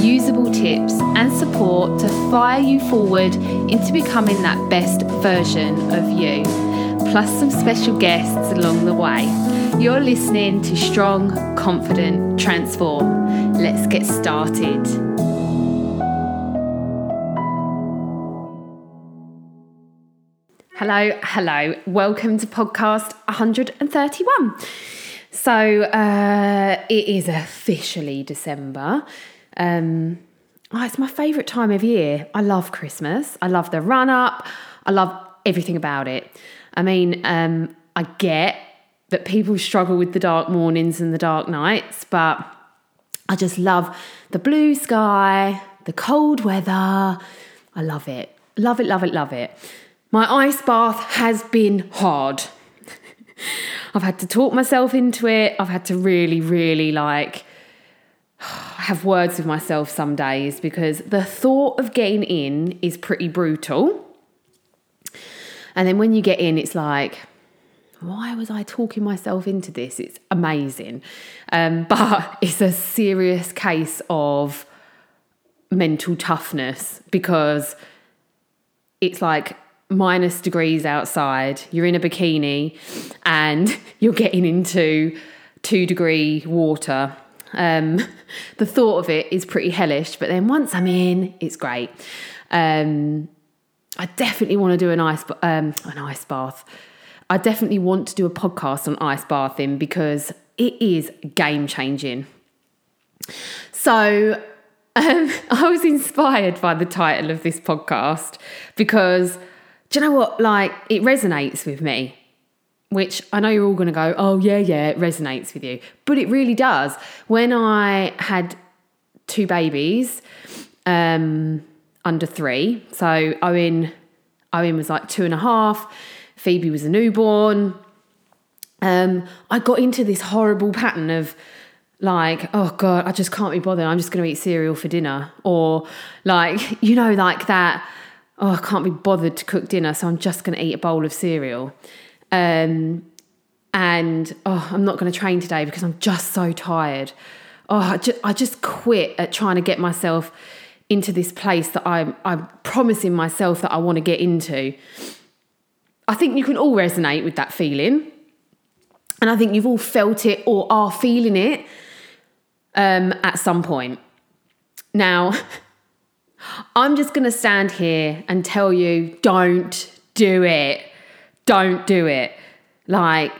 usable tips, and support to fire you forward into becoming that best version of you, plus some special guests along the way. You're listening to Strong, Confident, Transform. Let's get started. Hello, hello. Welcome to podcast 131. So uh, it is officially December. Um, oh, it's my favourite time of year. I love Christmas. I love the run up. I love everything about it. I mean, um, I get that people struggle with the dark mornings and the dark nights, but I just love the blue sky, the cold weather. I love it. Love it, love it, love it. My ice bath has been hard. I've had to talk myself into it. I've had to really, really like have words with myself some days because the thought of getting in is pretty brutal. And then when you get in, it's like, why was I talking myself into this? It's amazing. Um, but it's a serious case of mental toughness because it's like minus degrees outside, you're in a bikini, and you're getting into two degree water um, the thought of it is pretty hellish, but then once I'm in, it's great. Um, I definitely want to do an ice um, an ice bath. I definitely want to do a podcast on ice bathing because it is game changing. So um, I was inspired by the title of this podcast because do you know what? Like it resonates with me which I know you're all going to go, oh, yeah, yeah, it resonates with you. But it really does. When I had two babies um, under three, so Owen, Owen was like two and a half, Phoebe was a newborn. Um, I got into this horrible pattern of like, oh God, I just can't be bothered. I'm just going to eat cereal for dinner. Or like, you know, like that, oh, I can't be bothered to cook dinner, so I'm just going to eat a bowl of cereal. Um, and oh, I'm not going to train today because I'm just so tired. Oh, I just, I just quit at trying to get myself into this place that I'm, I'm promising myself that I want to get into. I think you can all resonate with that feeling. And I think you've all felt it or are feeling it um, at some point. Now, I'm just going to stand here and tell you don't do it don't do it. Like,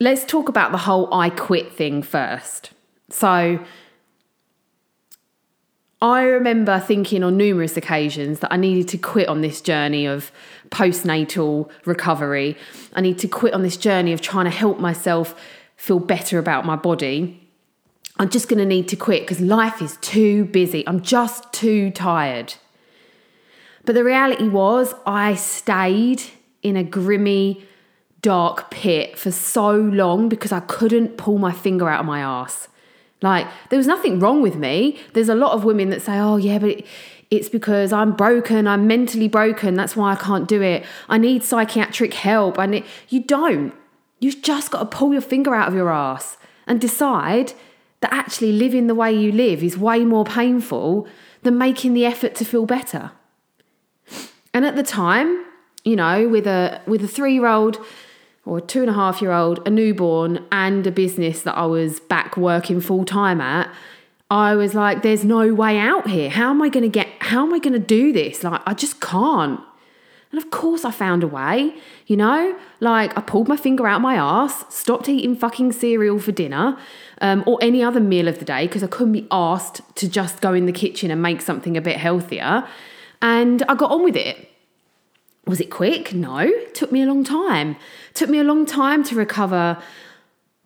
let's talk about the whole I quit thing first. So, I remember thinking on numerous occasions that I needed to quit on this journey of postnatal recovery. I need to quit on this journey of trying to help myself feel better about my body. I'm just going to need to quit because life is too busy. I'm just too tired. But the reality was, I stayed in a grimy, dark pit for so long because I couldn't pull my finger out of my ass. Like, there was nothing wrong with me. There's a lot of women that say, oh, yeah, but it's because I'm broken, I'm mentally broken, that's why I can't do it. I need psychiatric help. I need you don't. You've just got to pull your finger out of your ass and decide that actually living the way you live is way more painful than making the effort to feel better. And at the time, you know, with a with a three year old or two and a half year old, a newborn, and a business that I was back working full time at, I was like, there's no way out here. How am I going to get, how am I going to do this? Like, I just can't. And of course, I found a way, you know? Like, I pulled my finger out my ass, stopped eating fucking cereal for dinner um, or any other meal of the day because I couldn't be asked to just go in the kitchen and make something a bit healthier. And I got on with it. Was it quick? No, it took me a long time. It took me a long time to recover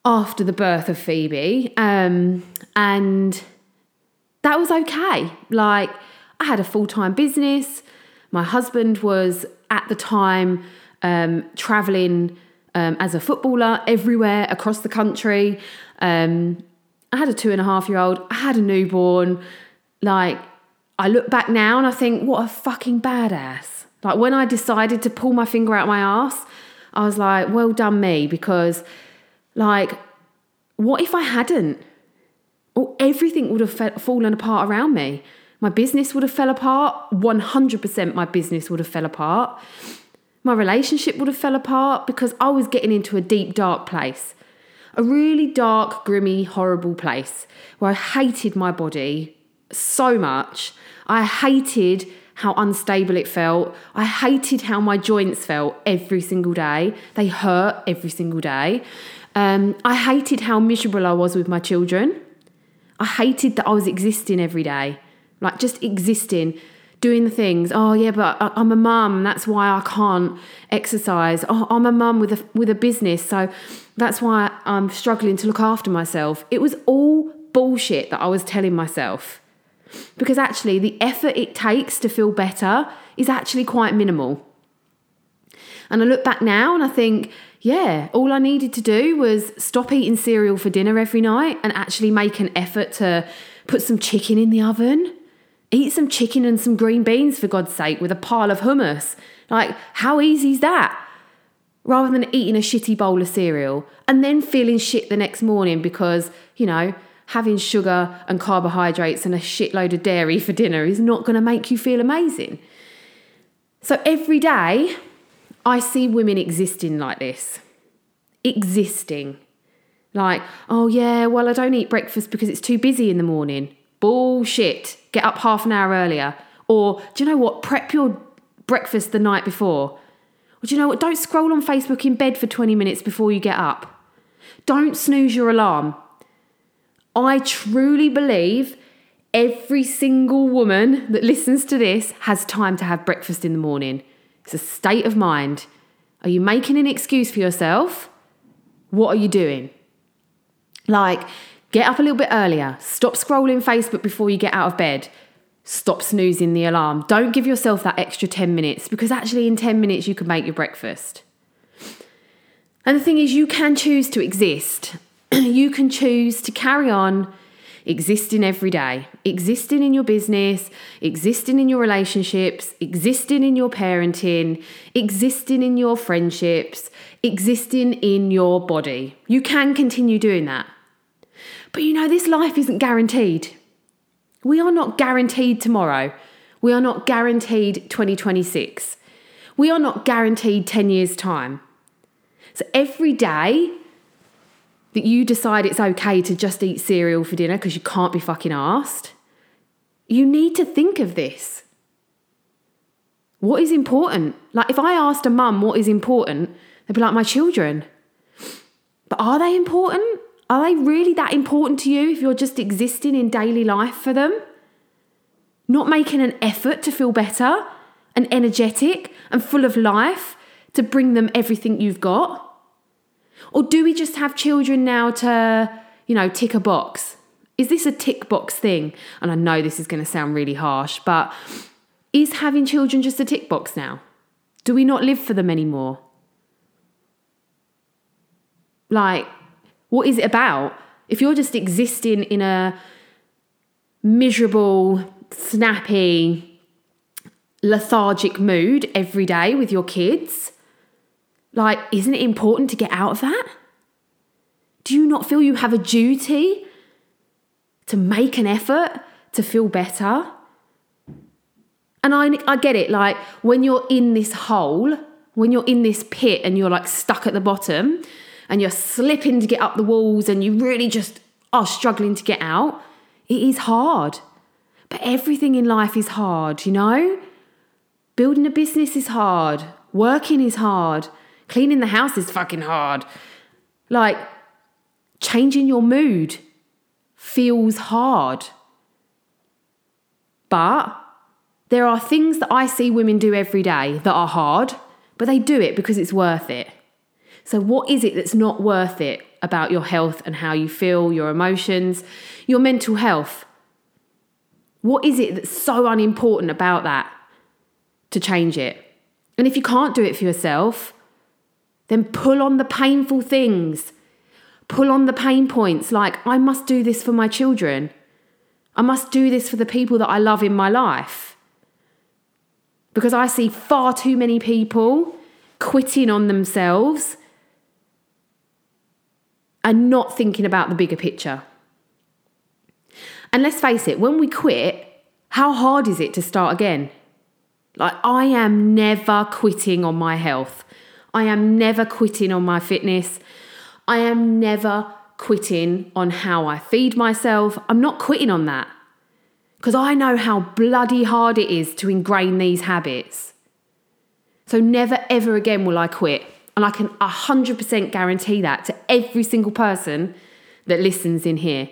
after the birth of Phoebe. Um, and that was okay. Like, I had a full time business. My husband was at the time um, traveling um, as a footballer everywhere across the country. Um, I had a two and a half year old, I had a newborn. Like, I look back now and I think, what a fucking badass. Like, when I decided to pull my finger out my ass, I was like, well done, me, because, like, what if I hadn't? Or everything would have fallen apart around me. My business would have fell apart. 100% my business would have fell apart. My relationship would have fell apart because I was getting into a deep, dark place. A really dark, grimy, horrible place where I hated my body so much. I hated how unstable it felt. I hated how my joints felt every single day. They hurt every single day. Um, I hated how miserable I was with my children. I hated that I was existing every day, like just existing, doing the things. Oh yeah, but I'm a mum. That's why I can't exercise. Oh, I'm a mum with a with a business, so that's why I'm struggling to look after myself. It was all bullshit that I was telling myself, because actually the effort it takes to feel better is actually quite minimal. And I look back now and I think yeah, all I needed to do was stop eating cereal for dinner every night and actually make an effort to put some chicken in the oven. Eat some chicken and some green beans, for God's sake, with a pile of hummus. Like, how easy is that? Rather than eating a shitty bowl of cereal and then feeling shit the next morning because, you know, having sugar and carbohydrates and a shitload of dairy for dinner is not going to make you feel amazing. So every day, I see women existing like this. Existing. Like, oh yeah, well, I don't eat breakfast because it's too busy in the morning. Bullshit. Get up half an hour earlier. Or, do you know what? Prep your breakfast the night before. Or, do you know what? Don't scroll on Facebook in bed for 20 minutes before you get up. Don't snooze your alarm. I truly believe every single woman that listens to this has time to have breakfast in the morning. It's a state of mind. Are you making an excuse for yourself? What are you doing? Like, get up a little bit earlier. Stop scrolling Facebook before you get out of bed. Stop snoozing the alarm. Don't give yourself that extra 10 minutes because actually, in 10 minutes, you can make your breakfast. And the thing is, you can choose to exist. you can choose to carry on existing every day, existing in your business, existing in your relationships, existing in your parenting, existing in your friendships, existing in your body. You can continue doing that. But you know, this life isn't guaranteed. We are not guaranteed tomorrow. We are not guaranteed 2026. We are not guaranteed 10 years' time. So every day that you decide it's okay to just eat cereal for dinner because you can't be fucking asked, you need to think of this. What is important? Like, if I asked a mum what is important, they'd be like, my children. But are they important? Are they really that important to you if you're just existing in daily life for them? Not making an effort to feel better and energetic and full of life to bring them everything you've got? Or do we just have children now to, you know, tick a box? Is this a tick box thing? And I know this is going to sound really harsh, but is having children just a tick box now? Do we not live for them anymore? Like, what is it about? If you're just existing in a miserable, snappy, lethargic mood every day with your kids, like, isn't it important to get out of that? Do you not feel you have a duty to make an effort to feel better? And I, I get it, like when you're in this hole, when you're in this pit and you're like stuck at the bottom and you're slipping to get up the walls and you really just are struggling to get out, it is hard. But everything in life is hard, you know? Building a business is hard, working is hard, Cleaning the house is fucking hard. Like, changing your mood feels hard. But there are things that I see women do every day that are hard, but they do it because it's worth it. So, what is it that's not worth it about your health and how you feel, your emotions, your mental health? What is it that's so unimportant about that to change it? And if you can't do it for yourself, then pull on the painful things. Pull on the pain points like, I must do this for my children. I must do this for the people that I love in my life. Because I see far too many people quitting on themselves and not thinking about the bigger picture. And let's face it, when we quit, how hard is it to start again? Like, I am never quitting on my health. I am never quitting on my fitness. I am never quitting on how I feed myself. I'm not quitting on that because I know how bloody hard it is to ingrain these habits. So, never ever again will I quit. And I can 100% guarantee that to every single person that listens in here.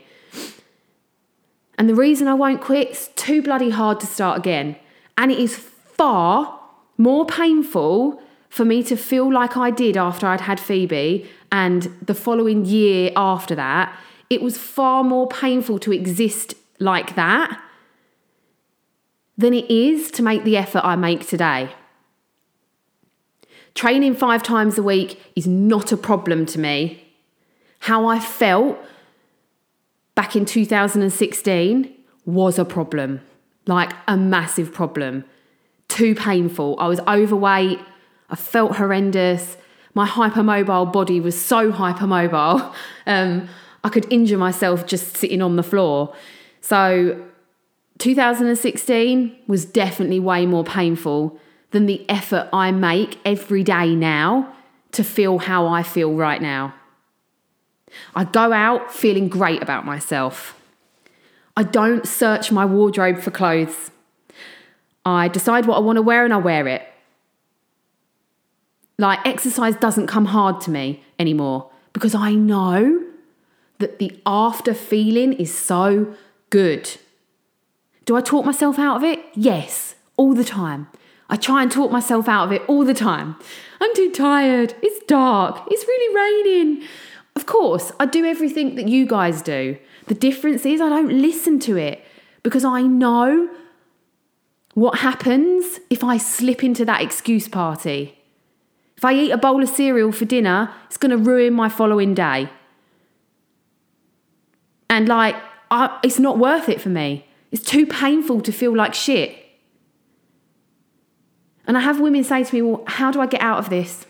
And the reason I won't quit is too bloody hard to start again. And it is far more painful for me to feel like I did after I'd had Phoebe and the following year after that. It was far more painful to exist like that than it is to make the effort I make today. Training five times a week is not a problem to me. How I felt back in 2016 was a problem, like a massive problem. Too painful. I was overweight. I felt horrendous. My hypermobile body was so hypermobile. Um, I could injure myself just sitting on the floor. So 2016 was definitely way more painful than the effort I make every day now to feel how I feel right now. I go out feeling great about myself. I don't search my wardrobe for clothes. I decide what I want to wear and I wear it. Like, exercise doesn't come hard to me anymore because I know that the after feeling is so good. Do I talk myself out of it? Yes, all the time. I try and talk myself out of it all the time. I'm too tired. It's dark. It's really raining. Of course, I do everything that you guys do. The difference is I don't listen to it because I know what happens if I slip into that excuse party. If I eat a bowl of cereal for dinner, it's going to ruin my following day. And like, I, it's not worth it for me. It's too painful to feel like shit. And I have women say to me, Well, how do I get out of this?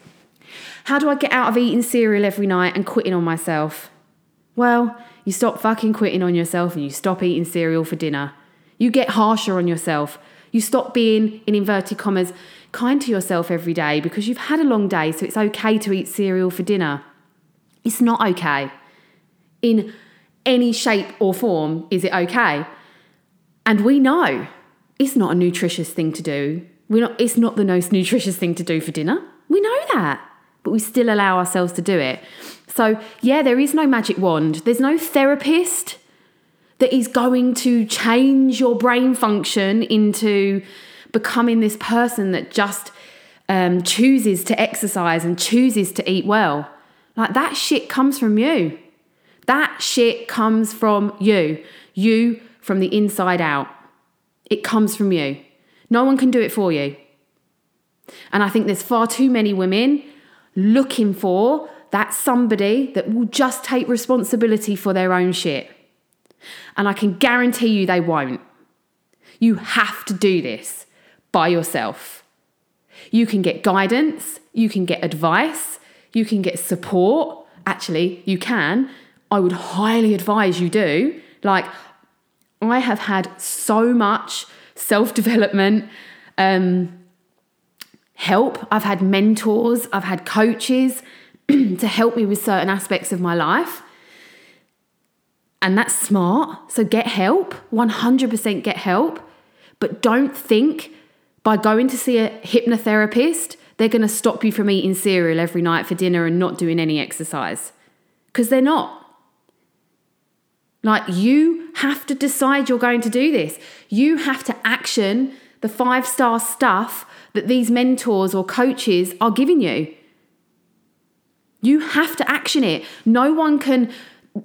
How do I get out of eating cereal every night and quitting on myself? Well, you stop fucking quitting on yourself and you stop eating cereal for dinner. You get harsher on yourself. You stop being, in inverted commas, kind to yourself every day because you've had a long day, so it's okay to eat cereal for dinner. It's not okay. In any shape or form, is it okay? And we know it's not a nutritious thing to do. We're not, it's not the most nutritious thing to do for dinner. We know that but we still allow ourselves to do it. So, yeah, there is no magic wand. There's no therapist that is going to change your brain function into becoming this person that just um, chooses to exercise and chooses to eat well. Like that shit comes from you. That shit comes from you. You from the inside out. It comes from you. No one can do it for you. And I think there's far too many women looking for that somebody that will just take responsibility for their own shit. And I can guarantee you they won't. You have to do this by yourself. You can get guidance, you can get advice, you can get support. Actually, you can. I would highly advise you do. Like, I have had so much self development, um, help. I've had mentors, I've had coaches to help me with certain aspects of my life. And that's smart. So get help, 100% get help. But don't think by going to see a hypnotherapist, they're going to stop you from eating cereal every night for dinner and not doing any exercise. Because they're not. Like, you have to decide you're going to do this. You have to action the five star stuff that these mentors or coaches are giving you. You have to action it. No one can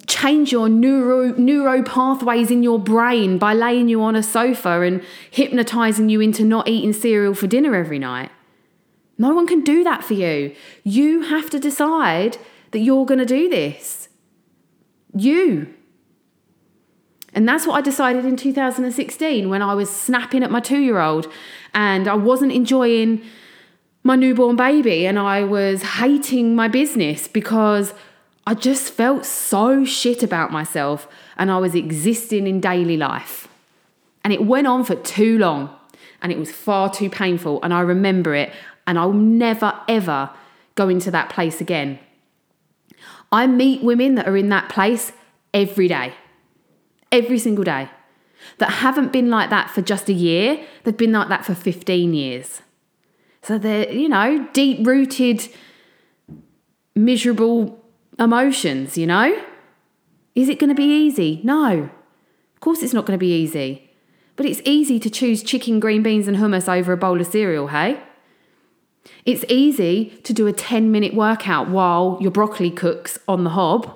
change your neuro neuro pathways in your brain by laying you on a sofa and hypnotizing you into not eating cereal for dinner every night. No one can do that for you. You have to decide that you're going to do this. You. And that's what I decided in 2016 when I was snapping at my two year old and I wasn't enjoying my newborn baby and I was hating my business because I just felt so shit about myself and I was existing in daily life. And it went on for too long and it was far too painful. And I remember it and I'll never, ever go into that place again. I meet women that are in that place every day, every single day, that haven't been like that for just a year, they've been like that for 15 years. So they're, you know, deep rooted, miserable emotions, you know? Is it going to be easy? No. Of course, it's not going to be easy. But it's easy to choose chicken, green beans, and hummus over a bowl of cereal, hey? It's easy to do a 10 minute workout while your broccoli cooks on the hob.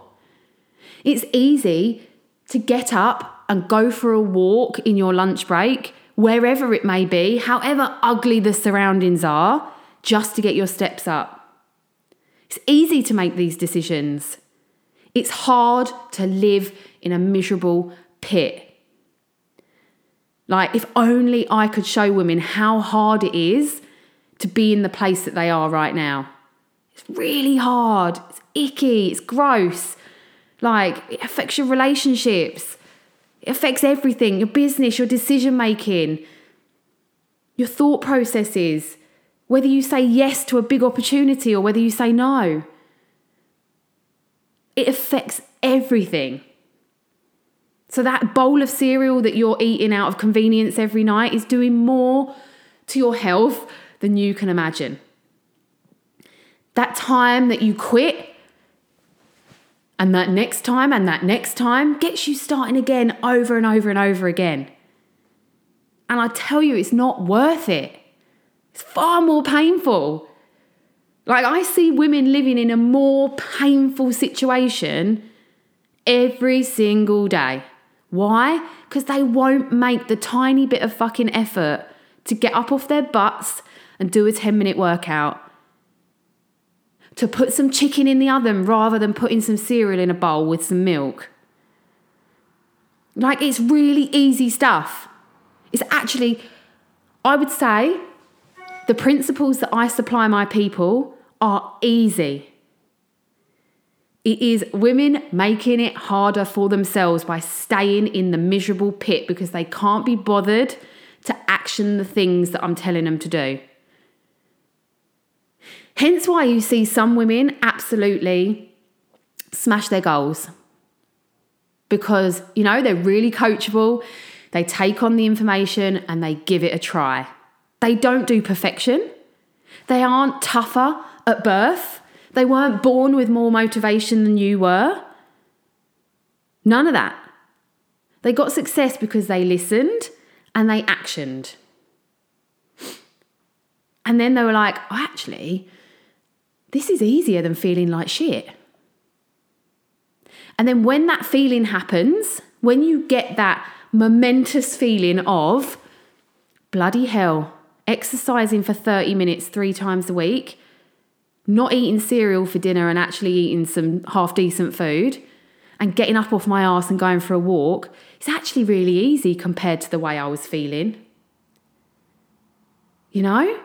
It's easy to get up and go for a walk in your lunch break, wherever it may be, however ugly the surroundings are, just to get your steps up. It's easy to make these decisions. It's hard to live in a miserable pit. Like, if only I could show women how hard it is to be in the place that they are right now. It's really hard. It's icky. It's gross. Like, it affects your relationships. It affects everything your business, your decision making, your thought processes, whether you say yes to a big opportunity or whether you say no. It affects everything. So, that bowl of cereal that you're eating out of convenience every night is doing more to your health than you can imagine. That time that you quit, and that next time, and that next time gets you starting again over and over and over again. And I tell you, it's not worth it. It's far more painful. Like, I see women living in a more painful situation every single day. Why? Because they won't make the tiny bit of fucking effort to get up off their butts and do a 10 minute workout. To put some chicken in the oven rather than putting some cereal in a bowl with some milk. Like it's really easy stuff. It's actually, I would say, the principles that I supply my people are easy. It is women making it harder for themselves by staying in the miserable pit because they can't be bothered to action the things that I'm telling them to do. Hence why you see some women absolutely smash their goals because, you know, they're really coachable, they take on the information and they give it a try. They don't do perfection, they aren't tougher at birth they weren't born with more motivation than you were. None of that. They got success because they listened and they actioned. And then they were like, oh, actually, this is easier than feeling like shit. And then when that feeling happens, when you get that momentous feeling of bloody hell, exercising for 30 minutes three times a week, not eating cereal for dinner and actually eating some half decent food and getting up off my ass and going for a walk is actually really easy compared to the way I was feeling. You know?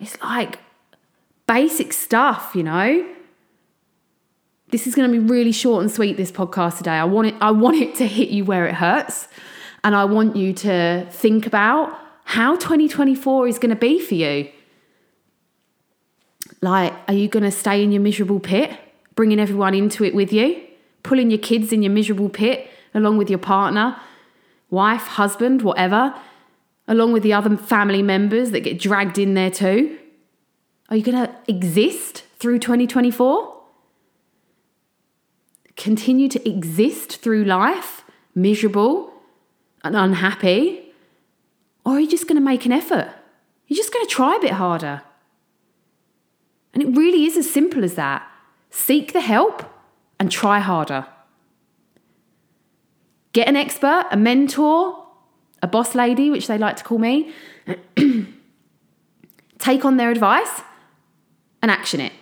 It's like basic stuff, you know? This is going to be really short and sweet this podcast today. I want it I want it to hit you where it hurts and I want you to think about how 2024 is going to be for you. Like, are you going to stay in your miserable pit, bringing everyone into it with you, pulling your kids in your miserable pit along with your partner, wife, husband, whatever, along with the other family members that get dragged in there too? Are you going to exist through 2024? Continue to exist through life, miserable and unhappy? Or are you just going to make an effort? You're just going to try a bit harder. And it really is as simple as that. Seek the help and try harder. Get an expert, a mentor, a boss lady, which they like to call me. take on their advice and action it.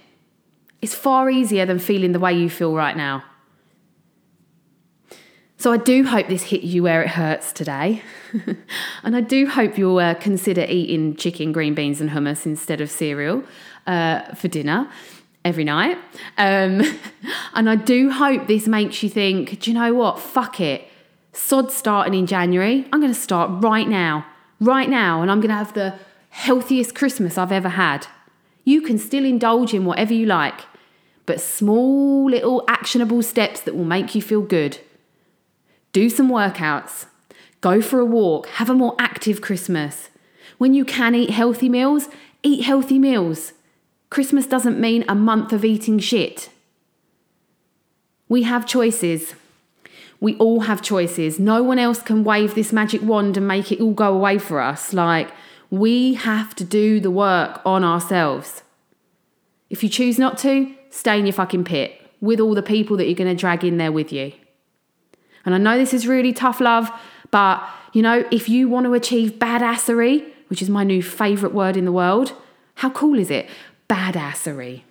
It's far easier than feeling the way you feel right now. So I do hope this hit you where it hurts today. and I do hope you'll uh, consider eating chicken, green beans, and hummus instead of cereal uh, for dinner every night. Um, and I do hope this makes you think, do you know what? Fuck it. Sod starting in January. I'm going to start right now, right now, and I'm going to have the healthiest Christmas I've ever had. You can still indulge in whatever you like, but small little actionable steps that will make you feel good do some workouts, go for a walk, have a more active Christmas. When you can eat healthy meals, eat healthy meals. Christmas doesn't mean a month of eating shit. We have choices. We all have choices. No one else can wave this magic wand and make it all go away for us. Like, we have to do the work on ourselves. If you choose not to, stay in your fucking pit with all the people that you're going to drag in there with you. And I know this is really tough love, but you know, if you want to achieve badassery, which is my new favorite word in the world, how cool is it? Badassery.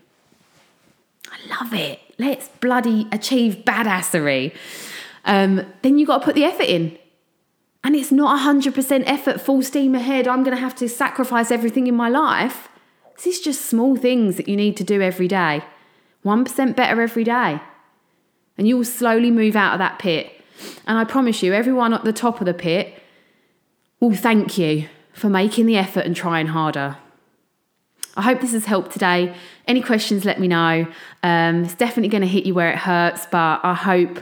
I love it. Let's bloody achieve badassery. Um, then you got to put the effort in. And it's not 100% effort, full steam ahead. I'm going to have to sacrifice everything in my life. This is just small things that you need to do every day. 1% better every day. And you will slowly move out of that pit and I promise you, everyone at the top of the pit will thank you for making the effort and trying harder. I hope this has helped today. Any questions, let me know. Um, it's definitely going to hit you where it hurts, but I hope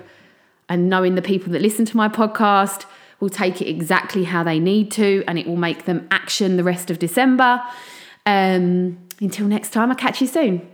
and knowing the people that listen to my podcast will take it exactly how they need to and it will make them action the rest of December. Um, until next time, I'll catch you soon.